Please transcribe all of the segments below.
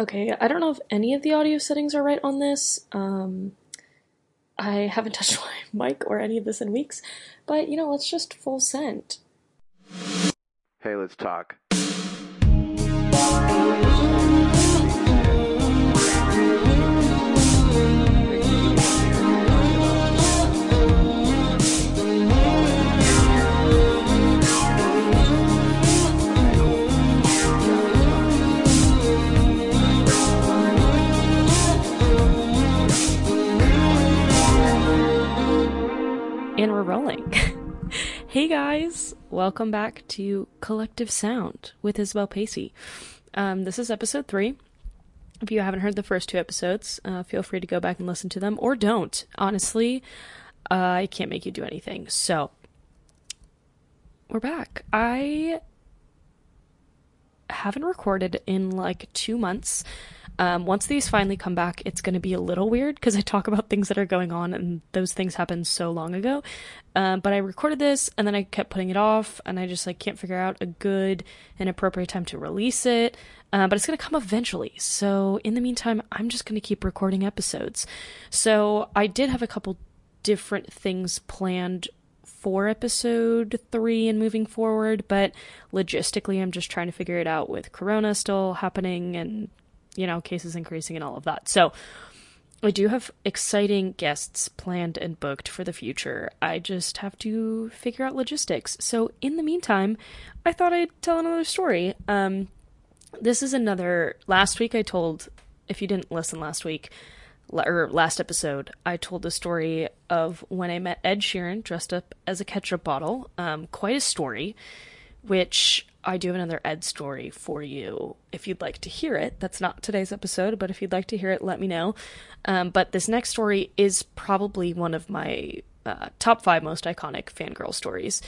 Okay, I don't know if any of the audio settings are right on this. Um, I haven't touched my mic or any of this in weeks, but you know, let's just full send. Hey, let's talk. And we're rolling. hey guys, welcome back to Collective Sound with Isabel Pacey. Um, this is episode three. If you haven't heard the first two episodes, uh, feel free to go back and listen to them, or don't. Honestly, uh, I can't make you do anything. So, we're back. I haven't recorded in like two months. Um, once these finally come back, it's going to be a little weird because I talk about things that are going on and those things happened so long ago. Um, but I recorded this and then I kept putting it off and I just like can't figure out a good and appropriate time to release it. Uh, but it's going to come eventually. So in the meantime, I'm just going to keep recording episodes. So I did have a couple different things planned for episode three and moving forward, but logistically, I'm just trying to figure it out with Corona still happening and you know, cases increasing and all of that. So I do have exciting guests planned and booked for the future. I just have to figure out logistics. So in the meantime, I thought I'd tell another story. Um, this is another. Last week I told, if you didn't listen last week, or last episode, I told the story of when I met Ed Sheeran dressed up as a ketchup bottle. Um, quite a story, which I do have another Ed story for you if you'd like to hear it. That's not today's episode, but if you'd like to hear it, let me know. Um, but this next story is probably one of my uh, top five most iconic fangirl stories.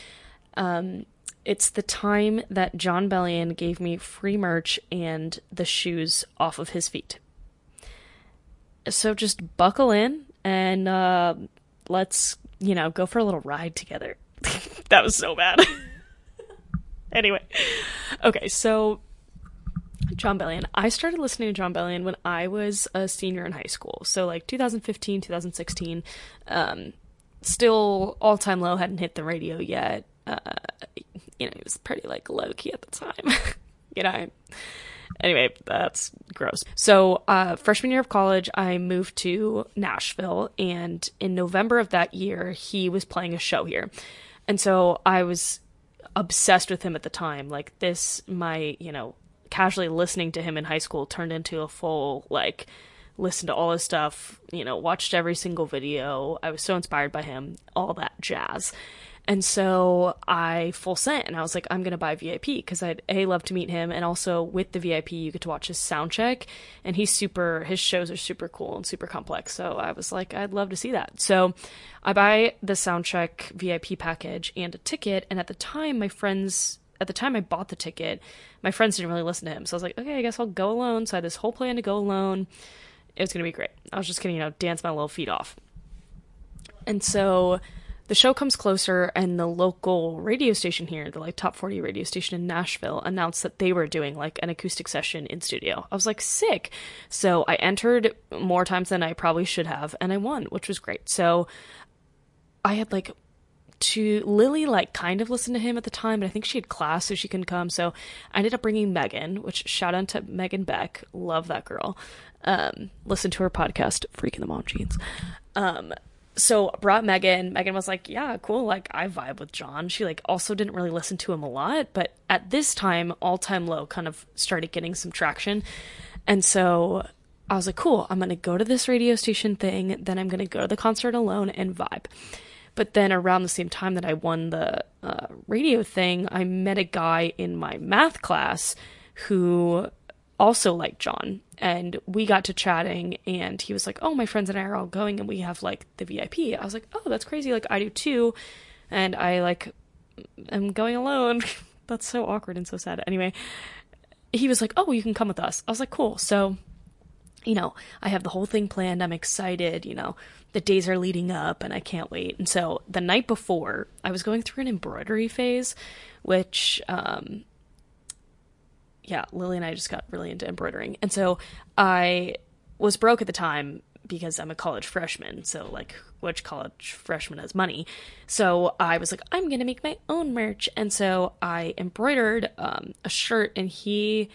Um, it's the time that Jon Bellion gave me free merch and the shoes off of his feet. So just buckle in and uh, let's, you know, go for a little ride together. that was so bad. okay, so Jon Bellion. I started listening to Jon Bellion when I was a senior in high school. So like 2015, 2016. Um, still all time low, hadn't hit the radio yet. Uh, you know, it was pretty like low key at the time. you know. Anyway, that's gross. So, uh, freshman year of college, I moved to Nashville, and in November of that year, he was playing a show here. And so I was obsessed with him at the time. Like this, my you know, casually listening to him in high school turned into a full like listen to all his stuff. You know, watched every single video. I was so inspired by him, all that jazz. And so I full sent and I was like, I'm gonna buy VIP because I'd a love to meet him and also with the VIP you get to watch his sound check and he's super his shows are super cool and super complex. So I was like, I'd love to see that. So I buy the sound check VIP package and a ticket and at the time my friends at the time I bought the ticket, my friends didn't really listen to him. So I was like, okay, I guess I'll go alone. So I had this whole plan to go alone. It was gonna be great. I was just gonna, you know, dance my little feet off. And so the show comes closer and the local radio station here the like top 40 radio station in nashville announced that they were doing like an acoustic session in studio. I was like sick. So i entered more times than i probably should have and i won which was great. So i had like to lily like kind of listened to him at the time but i think she had class so she couldn't come. So i ended up bringing megan which shout out to megan beck. Love that girl. Um listen to her podcast freaking the mom jeans. Um so brought Megan. Megan was like, "Yeah, cool. Like I vibe with John." She like also didn't really listen to him a lot, but at this time, All Time Low kind of started getting some traction, and so I was like, "Cool. I'm gonna go to this radio station thing. Then I'm gonna go to the concert alone and vibe." But then around the same time that I won the uh, radio thing, I met a guy in my math class who also liked John. And we got to chatting, and he was like, Oh, my friends and I are all going, and we have like the VIP. I was like, Oh, that's crazy. Like, I do too. And I like am going alone. that's so awkward and so sad. Anyway, he was like, Oh, you can come with us. I was like, Cool. So, you know, I have the whole thing planned. I'm excited. You know, the days are leading up, and I can't wait. And so the night before, I was going through an embroidery phase, which, um, yeah, Lily and I just got really into embroidering. And so I was broke at the time because I'm a college freshman. So, like, which college freshman has money? So I was like, I'm going to make my own merch. And so I embroidered um, a shirt, and he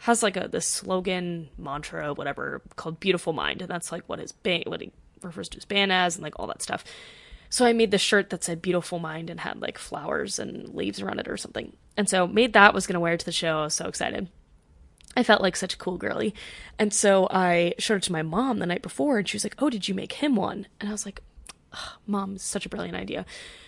has like a this slogan mantra whatever called beautiful mind and that's like what his band what he refers to his band as and like all that stuff so i made this shirt that said beautiful mind and had like flowers and leaves around it or something and so made that was going to wear it to the show i was so excited I felt like such a cool girly. And so I showed it to my mom the night before, and she was like, Oh, did you make him one? And I was like, Mom, such a brilliant idea.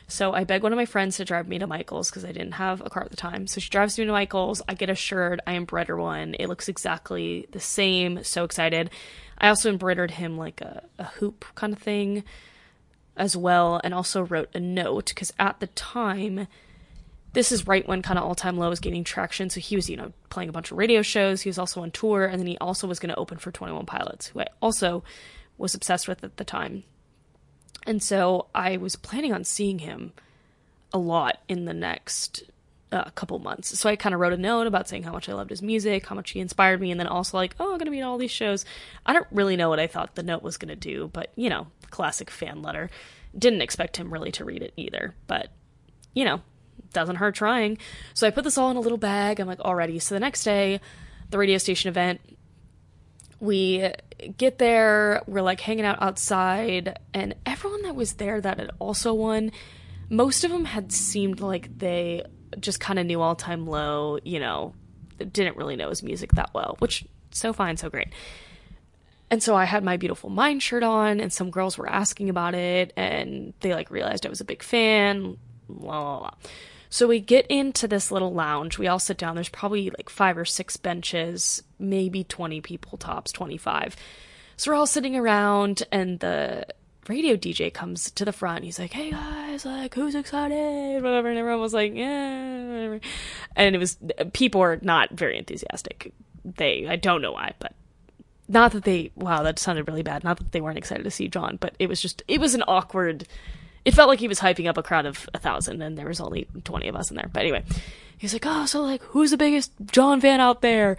So I beg one of my friends to drive me to Michael's because I didn't have a car at the time. So she drives me to Michael's. I get a shirt. I embroider one. It looks exactly the same. So excited. I also embroidered him like a, a hoop kind of thing as well, and also wrote a note because at the time, this is right when kind of all time low was gaining traction. So he was, you know, playing a bunch of radio shows. He was also on tour, and then he also was going to open for 21 Pilots, who I also was obsessed with at the time. And so I was planning on seeing him a lot in the next uh, couple months. So I kind of wrote a note about saying how much I loved his music, how much he inspired me, and then also like, oh, I'm going to be at all these shows. I don't really know what I thought the note was going to do, but you know, classic fan letter. Didn't expect him really to read it either, but you know, doesn't hurt trying. So I put this all in a little bag. I'm like, already. So the next day, the radio station event, we get there, we're like hanging out outside, and everyone that was there that had also won, most of them had seemed like they just kind of knew all time low, you know, didn't really know his music that well, which so fine, so great. And so I had my beautiful mind shirt on, and some girls were asking about it, and they like realized I was a big fan, blah, blah, blah. So we get into this little lounge. We all sit down. There's probably like five or six benches, maybe 20 people tops, 25. So we're all sitting around, and the radio DJ comes to the front. He's like, "Hey guys, like, who's excited?" Whatever, and everyone was like, "Yeah." Whatever. And it was people were not very enthusiastic. They, I don't know why, but not that they. Wow, that sounded really bad. Not that they weren't excited to see John, but it was just, it was an awkward it felt like he was hyping up a crowd of a thousand and there was only 20 of us in there. But anyway, he's like, oh, so like, who's the biggest John fan out there?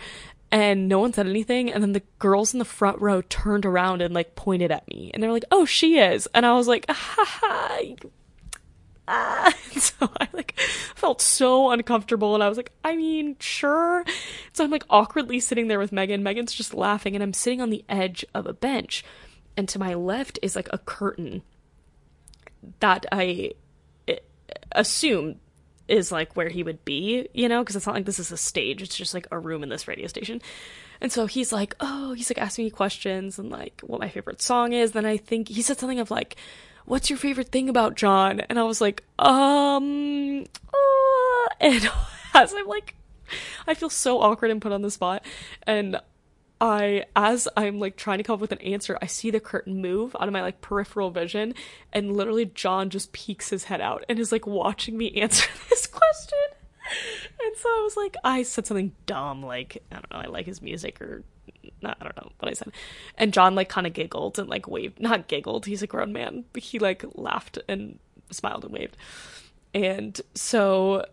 And no one said anything. And then the girls in the front row turned around and like pointed at me and they're like, oh, she is. And I was like, ha ha. Ah. so I like felt so uncomfortable and I was like, I mean, sure. So I'm like awkwardly sitting there with Megan. Megan's just laughing and I'm sitting on the edge of a bench. And to my left is like a curtain that I assume is like where he would be, you know, because it's not like this is a stage, it's just like a room in this radio station. And so he's like, oh, he's like asking me questions and like what my favorite song is. Then I think he said something of like, what's your favorite thing about John? And I was like, um, uh, and as I'm like, I feel so awkward and put on the spot. And I as I'm like trying to come up with an answer, I see the curtain move out of my like peripheral vision, and literally John just peeks his head out and is like watching me answer this question. And so I was like, I said something dumb, like I don't know, I like his music or I don't know what I said. And John like kind of giggled and like waved, not giggled, he's a grown man, but he like laughed and smiled and waved. And so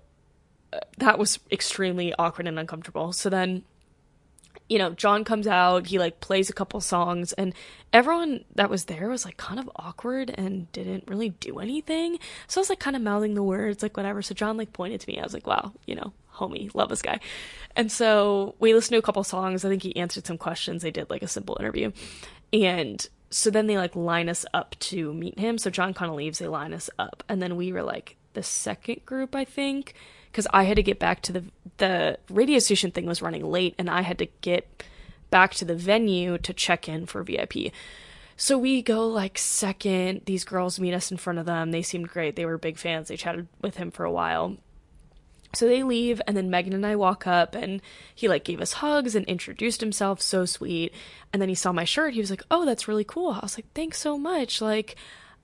uh, that was extremely awkward and uncomfortable. So then you know, John comes out, he like plays a couple songs, and everyone that was there was like kind of awkward and didn't really do anything. So I was like kind of mouthing the words, like whatever. So John like pointed to me. I was like, wow, you know, homie, love this guy. And so we listened to a couple songs. I think he answered some questions. They did like a simple interview. And so then they like line us up to meet him. So John kind of leaves, they line us up. And then we were like the second group, I think because I had to get back to the the radio station thing was running late and I had to get back to the venue to check in for VIP. So we go like second. These girls meet us in front of them. They seemed great. They were big fans. They chatted with him for a while. So they leave and then Megan and I walk up and he like gave us hugs and introduced himself so sweet. And then he saw my shirt. He was like, "Oh, that's really cool." I was like, "Thanks so much." Like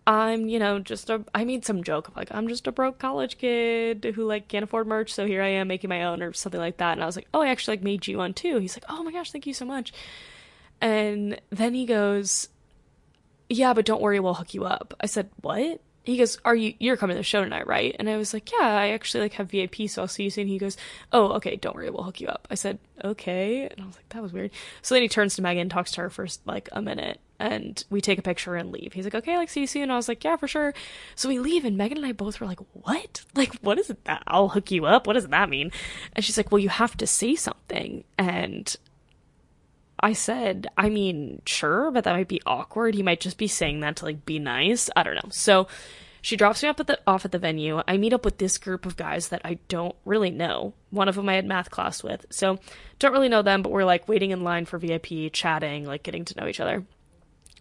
I'm, you know, just a I made some joke of like I'm just a broke college kid who like can't afford merch, so here I am making my own or something like that. And I was like, "Oh, I actually like made you one too." He's like, "Oh my gosh, thank you so much." And then he goes, "Yeah, but don't worry, we'll hook you up." I said, "What?" He goes, "Are you you're coming to the show tonight, right?" And I was like, "Yeah, I actually like have VIP, so I'll see you soon." He goes, "Oh, okay, don't worry, we'll hook you up." I said, "Okay," and I was like, "That was weird." So then he turns to Megan, talks to her for like a minute, and we take a picture and leave. He's like, "Okay, like see you soon." And I was like, "Yeah, for sure." So we leave, and Megan and I both were like, "What? Like, what is that? I'll hook you up. What does that mean?" And she's like, "Well, you have to say something." And I said, I mean, sure, but that might be awkward. He might just be saying that to like be nice. I don't know. So she drops me off at the off at the venue. I meet up with this group of guys that I don't really know. One of them I had math class with. So don't really know them, but we're like waiting in line for VIP, chatting, like getting to know each other.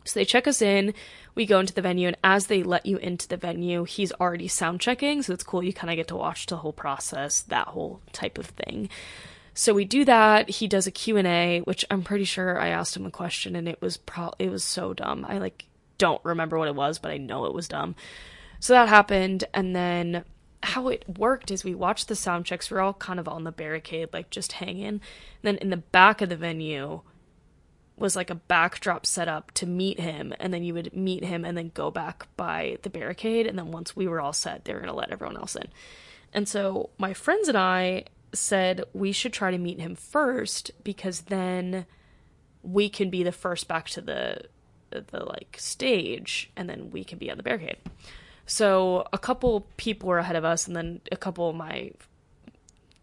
So they check us in, we go into the venue, and as they let you into the venue, he's already sound checking, so it's cool. You kind of get to watch the whole process, that whole type of thing. So we do that. He does a Q&A, which I'm pretty sure I asked him a question and it was pro it was so dumb. I like don't remember what it was, but I know it was dumb. So that happened and then how it worked is we watched the sound checks. We are all kind of on the barricade, like just hanging. And then in the back of the venue was like a backdrop set up to meet him, and then you would meet him and then go back by the barricade. And then once we were all set, they were gonna let everyone else in. And so my friends and I said we should try to meet him first because then we can be the first back to the the like stage and then we can be on the barricade. So a couple people were ahead of us and then a couple of my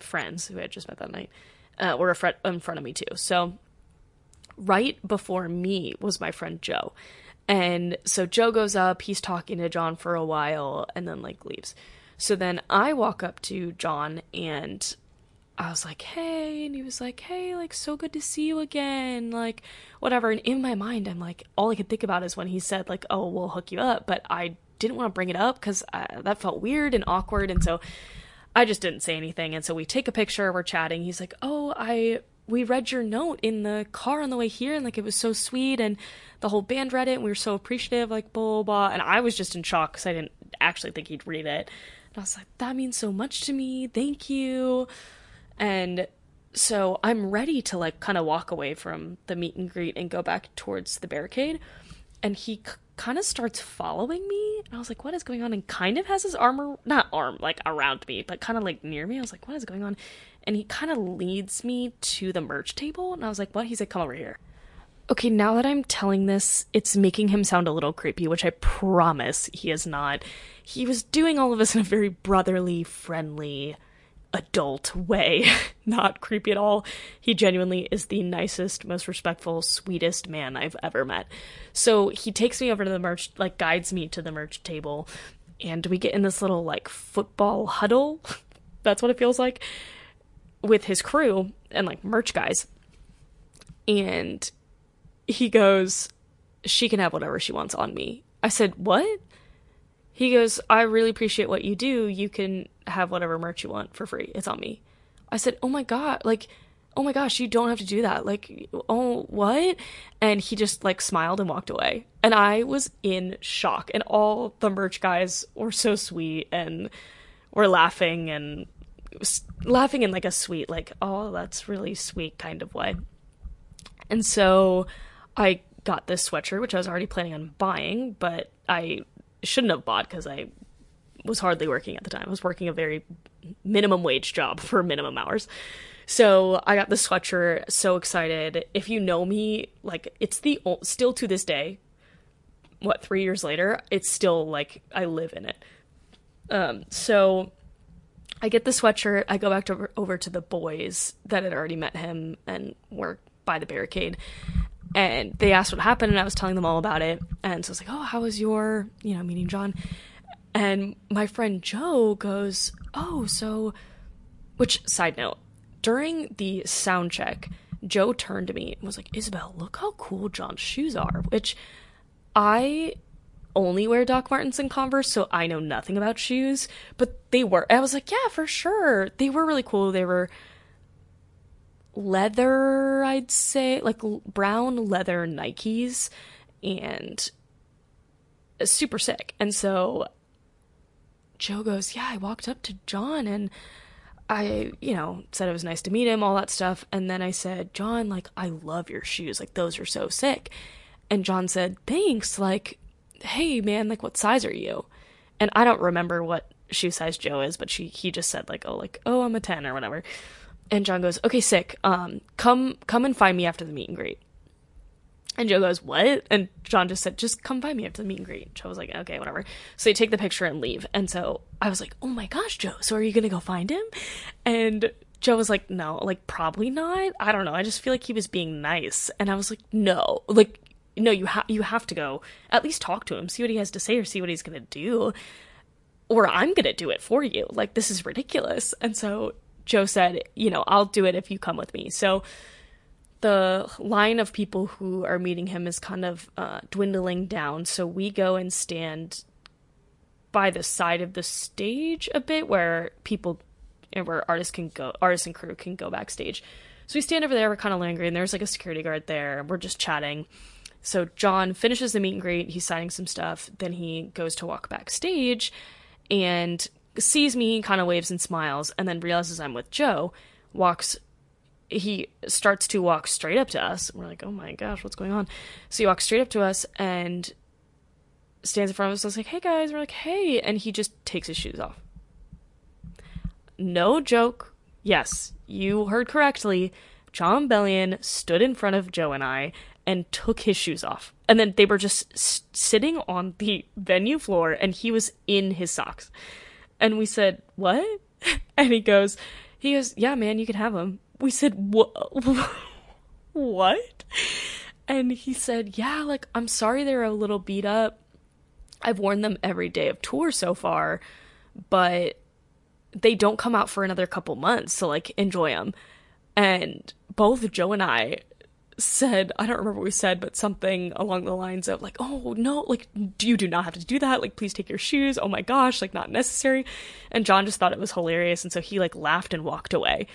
friends who I had just met that night uh, were in front of me too. So right before me was my friend Joe. And so Joe goes up, he's talking to John for a while and then like leaves. So then I walk up to John and I was like, hey, and he was like, hey, like, so good to see you again, like, whatever. And in my mind, I'm like, all I could think about is when he said, like, oh, we'll hook you up, but I didn't want to bring it up because uh, that felt weird and awkward, and so I just didn't say anything. And so we take a picture, we're chatting. He's like, oh, I we read your note in the car on the way here, and like it was so sweet, and the whole band read it, and we were so appreciative, like blah blah. blah. And I was just in shock because I didn't actually think he'd read it. And I was like, that means so much to me. Thank you. And so I'm ready to like kind of walk away from the meet and greet and go back towards the barricade. And he c- kind of starts following me. And I was like, what is going on? And kind of has his armor, not arm, like around me, but kind of like near me. I was like, what is going on? And he kind of leads me to the merch table. And I was like, what? He's like, come over here. Okay, now that I'm telling this, it's making him sound a little creepy, which I promise he is not. He was doing all of this in a very brotherly, friendly, adult way, not creepy at all. He genuinely is the nicest, most respectful, sweetest man I've ever met. So he takes me over to the merch, like guides me to the merch table, and we get in this little like football huddle. That's what it feels like with his crew and like merch guys. And he goes, She can have whatever she wants on me. I said, What? He goes, I really appreciate what you do. You can have whatever merch you want for free. It's on me. I said, Oh my God, like, oh my gosh, you don't have to do that. Like, oh, what? And he just like smiled and walked away. And I was in shock. And all the merch guys were so sweet and were laughing and laughing in like a sweet, like, oh, that's really sweet kind of way. And so I got this sweatshirt, which I was already planning on buying, but I shouldn't have bought because I was hardly working at the time. I was working a very minimum wage job for minimum hours. So I got the sweatshirt, so excited. If you know me, like it's the still to this day, what, 3 years later, it's still like I live in it. Um so I get the sweatshirt, I go back to, over to the boys that had already met him and were by the barricade and they asked what happened and i was telling them all about it. And so i was like oh how was your you know meeting john? And my friend joe goes oh so which side note during the sound check joe turned to me and was like isabel look how cool john's shoes are which i only wear doc martens and converse so i know nothing about shoes but they were i was like yeah for sure. They were really cool. They were leather, I'd say, like brown leather Nikes, and uh, super sick. And so Joe goes, Yeah, I walked up to John and I, you know, said it was nice to meet him, all that stuff. And then I said, John, like, I love your shoes. Like, those are so sick. And John said, Thanks. Like, hey, man, like, what size are you? And I don't remember what shoe size Joe is, but she he just said like, oh, like, oh, I'm a 10 or whatever. And John goes, okay, sick. Um, come come and find me after the meet and greet. And Joe goes, What? And John just said, Just come find me after the meet and greet. Joe was like, Okay, whatever. So they take the picture and leave. And so I was like, Oh my gosh, Joe, so are you going to go find him? And Joe was like, No, like, probably not. I don't know. I just feel like he was being nice. And I was like, No, like, no, you have you have to go at least talk to him, see what he has to say, or see what he's gonna do, or I'm gonna do it for you. Like this is ridiculous. And so Joe said, you know, I'll do it if you come with me. So the line of people who are meeting him is kind of uh, dwindling down. So we go and stand by the side of the stage a bit, where people, where artists can go, artists and crew can go backstage. So we stand over there. We're kind of lingering. And there's like a security guard there. and We're just chatting. So John finishes the meet and greet. He's signing some stuff. Then he goes to walk backstage, and sees me, kind of waves and smiles, and then realizes I'm with Joe. Walks he starts to walk straight up to us. We're like, oh my gosh, what's going on? So he walks straight up to us and stands in front of us. I was like, hey guys. We're like, hey. And he just takes his shoes off. No joke. Yes, you heard correctly. Jon Bellion stood in front of Joe and I and took his shoes off. And then they were just s- sitting on the venue floor and he was in his socks. And we said, what? And he goes, he goes, yeah, man, you can have them we said, what? what? And he said, yeah, like, I'm sorry they're a little beat up. I've worn them every day of tour so far, but they don't come out for another couple months, so like enjoy them. And both Joe and I said, I don't remember what we said, but something along the lines of like, "Oh no, like you do not have to do that. Like please take your shoes. Oh my gosh, like not necessary." And John just thought it was hilarious, and so he like laughed and walked away.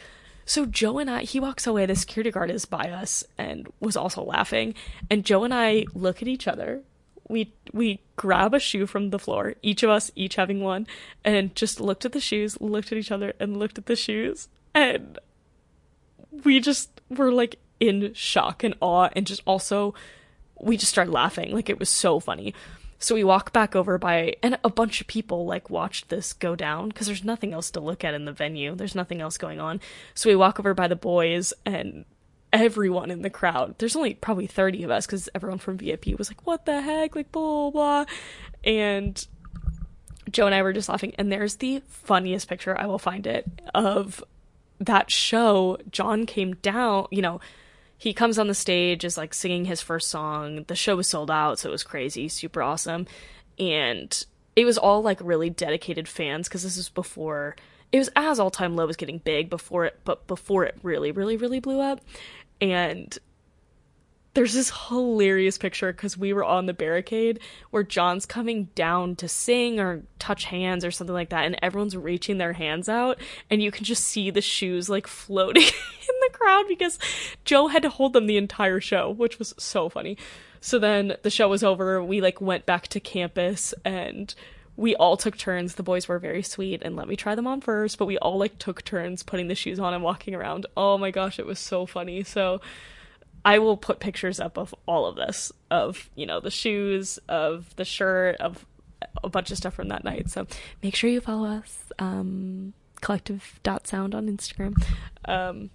So Joe and I, he walks away, the security guard is by us and was also laughing. And Joe and I look at each other. We we grab a shoe from the floor, each of us each having one, and just looked at the shoes, looked at each other, and looked at the shoes, and we just were like in shock and awe, and just also we just started laughing. Like it was so funny. So we walk back over by, and a bunch of people like watched this go down because there's nothing else to look at in the venue. There's nothing else going on. So we walk over by the boys and everyone in the crowd. There's only probably 30 of us because everyone from VIP was like, what the heck? Like, blah, blah, blah. And Joe and I were just laughing. And there's the funniest picture, I will find it, of that show. John came down, you know, he comes on the stage is like singing his first song. The show was sold out, so it was crazy, super awesome. And it was all like really dedicated fans because this was before it was as all time low was getting big before it but before it really, really, really blew up. And there's this hilarious picture because we were on the barricade where John's coming down to sing or touch hands or something like that, and everyone's reaching their hands out, and you can just see the shoes like floating in the crowd because Joe had to hold them the entire show, which was so funny. So then the show was over, we like went back to campus and we all took turns. The boys were very sweet and let me try them on first, but we all like took turns putting the shoes on and walking around. Oh my gosh, it was so funny. So I will put pictures up of all of this, of you know the shoes, of the shirt, of a bunch of stuff from that night. So make sure you follow us, um, collective.sound on Instagram. Um,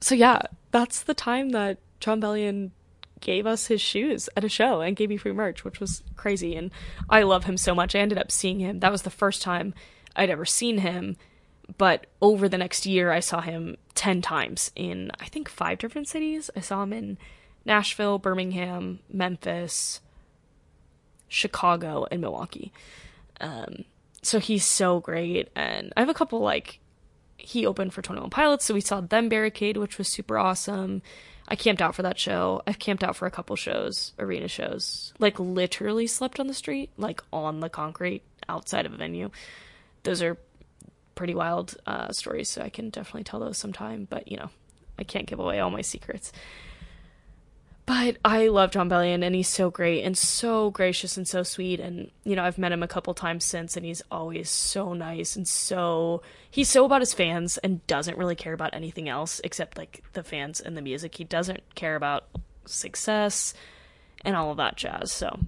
so yeah, that's the time that Jon Bellion gave us his shoes at a show and gave me free merch, which was crazy. And I love him so much. I ended up seeing him. That was the first time I'd ever seen him but over the next year I saw him 10 times in I think five different cities. I saw him in Nashville, Birmingham, Memphis, Chicago, and Milwaukee. Um, so he's so great and I have a couple like he opened for 21 Pilots, so we saw them barricade, which was super awesome. I camped out for that show. I've camped out for a couple shows, arena shows. Like literally slept on the street, like on the concrete outside of a venue. Those are pretty wild uh, stories, so I can definitely tell those sometime. But you know, I can't give away all my secrets. But I love Jon Bellion, and he's so great and so gracious and so sweet. And you know, I've met him a couple times since, and he's always so nice and so he's so about his fans and doesn't really care about anything else except like the fans and the music. He doesn't care about success and all of that jazz. So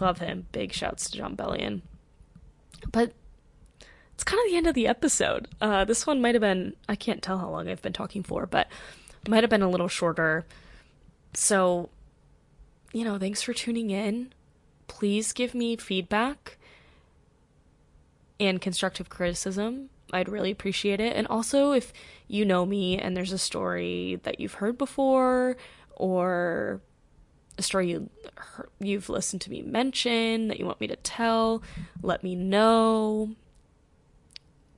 Love him. Big shouts to Jon Bellion. But it's kind of the end of the episode. Uh, this one might have been, I can't tell how long I've been talking for, but might have been a little shorter. So, you know, thanks for tuning in. Please give me feedback and constructive criticism. I'd really appreciate it. And also, if you know me and there's a story that you've heard before or a story you you've listened to me mention that you want me to tell, let me know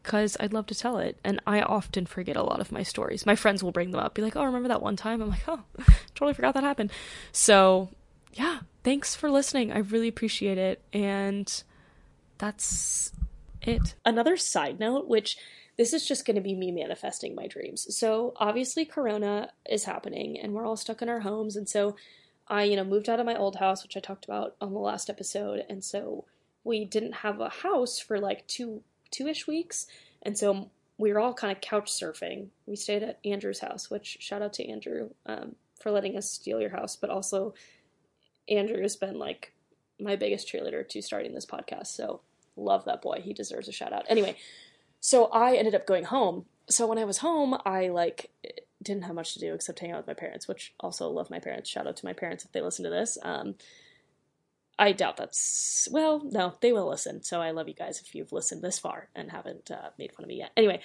because I'd love to tell it. And I often forget a lot of my stories. My friends will bring them up, be like, oh, remember that one time? I'm like, oh, totally forgot that happened. So, yeah, thanks for listening. I really appreciate it. And that's it. Another side note, which this is just going to be me manifesting my dreams. So, obviously, Corona is happening and we're all stuck in our homes. And so, I, you know, moved out of my old house, which I talked about on the last episode. And so, we didn't have a house for like two two ish weeks. And so we were all kind of couch surfing. We stayed at Andrew's house, which shout out to Andrew um, for letting us steal your house, but also Andrew has been like my biggest cheerleader to starting this podcast. So love that boy. He deserves a shout out. Anyway, so I ended up going home. So when I was home, I like didn't have much to do except hang out with my parents, which also love my parents. Shout out to my parents if they listen to this. Um, I doubt that's well, no, they will listen. So I love you guys if you've listened this far and haven't uh, made fun of me yet. Anyway,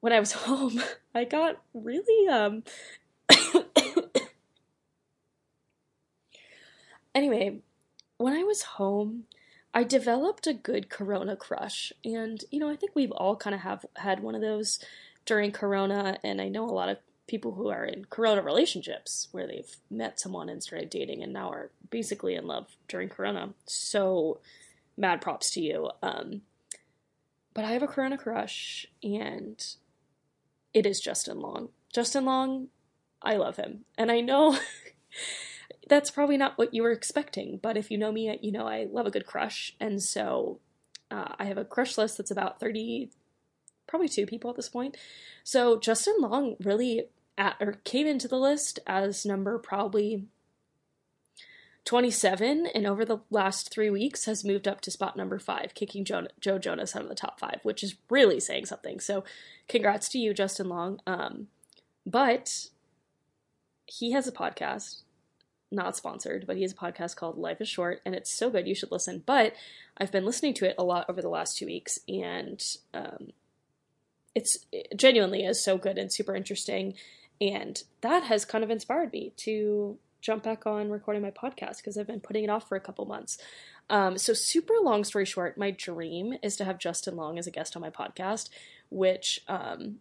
when I was home, I got really um. anyway, when I was home, I developed a good Corona crush, and you know I think we've all kind of have had one of those during Corona, and I know a lot of people who are in corona relationships where they've met someone and started dating and now are basically in love during corona. So mad props to you. Um, but i have a corona crush and it is justin long. Justin long i love him. And i know that's probably not what you were expecting but if you know me you know i love a good crush. And so uh, i have a crush list that's about 30 probably two people at this point. So Justin Long really at, or came into the list as number probably 27 and over the last three weeks has moved up to spot number five kicking joe, joe jonas out of the top five which is really saying something. So congrats to you justin long. Um, but he has a podcast not sponsored but he has a podcast called life is short and it's so good you should listen. But i've been listening to it a lot over the last two weeks and um, it's it genuinely is so good and super interesting and that has kind of inspired me to jump back on recording my podcast because I've been putting it off for a couple months. Um, so, super long story short, my dream is to have Justin Long as a guest on my podcast, which um,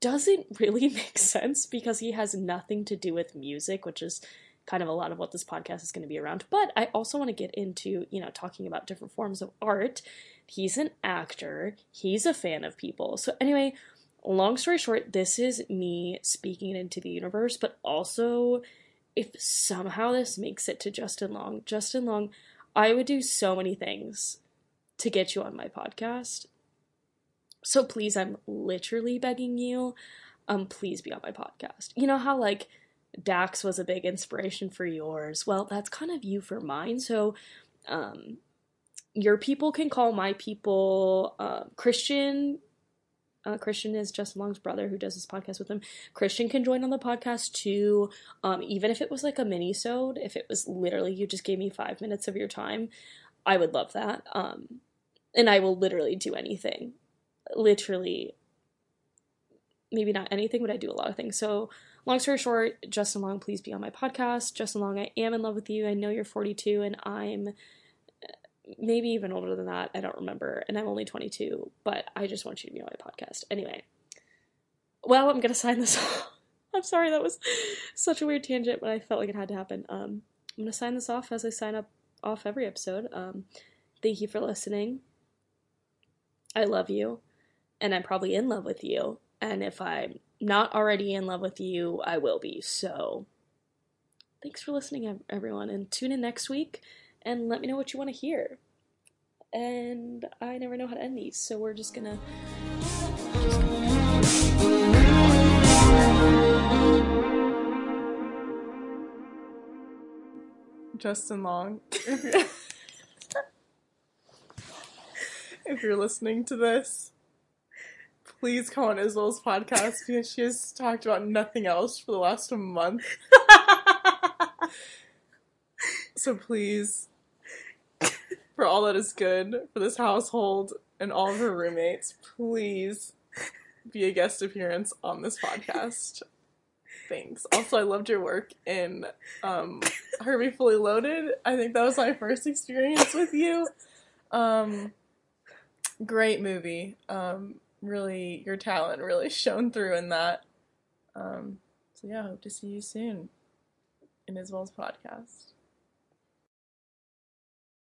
doesn't really make sense because he has nothing to do with music, which is kind of a lot of what this podcast is going to be around. But I also want to get into, you know, talking about different forms of art. He's an actor, he's a fan of people. So, anyway, long story short, this is me speaking into the universe, but also if somehow this makes it to Justin Long, Justin Long, I would do so many things to get you on my podcast. So please, I'm literally begging you, um, please be on my podcast. You know how like Dax was a big inspiration for yours? Well, that's kind of you for mine. So, um, your people can call my people uh, Christian uh, Christian is Justin Long's brother who does this podcast with him. Christian can join on the podcast too. Um, even if it was like a mini sode, if it was literally you just gave me five minutes of your time, I would love that. Um, and I will literally do anything. Literally, maybe not anything, but I do a lot of things. So, long story short, Justin Long, please be on my podcast. Justin Long, I am in love with you. I know you're 42 and I'm maybe even older than that. I don't remember. And I'm only 22, but I just want you to be on my podcast. Anyway, well, I'm going to sign this off. I'm sorry, that was such a weird tangent, but I felt like it had to happen. Um, I'm going to sign this off as I sign up off every episode. Um, thank you for listening. I love you, and I'm probably in love with you. And if I'm not already in love with you, I will be. So, thanks for listening, everyone, and tune in next week and let me know what you want to hear. And I never know how to end these, so we're just gonna. Just gonna... Justin Long. If you're, if you're listening to this, please come on Isabel's podcast because she has talked about nothing else for the last month. So please, for all that is good for this household and all of her roommates, please be a guest appearance on this podcast. Thanks. Also, I loved your work in um, Herbie Fully Loaded. I think that was my first experience with you. Um, great movie. Um, really, your talent really shone through in that. Um, so yeah, hope to see you soon in Isabel's podcast.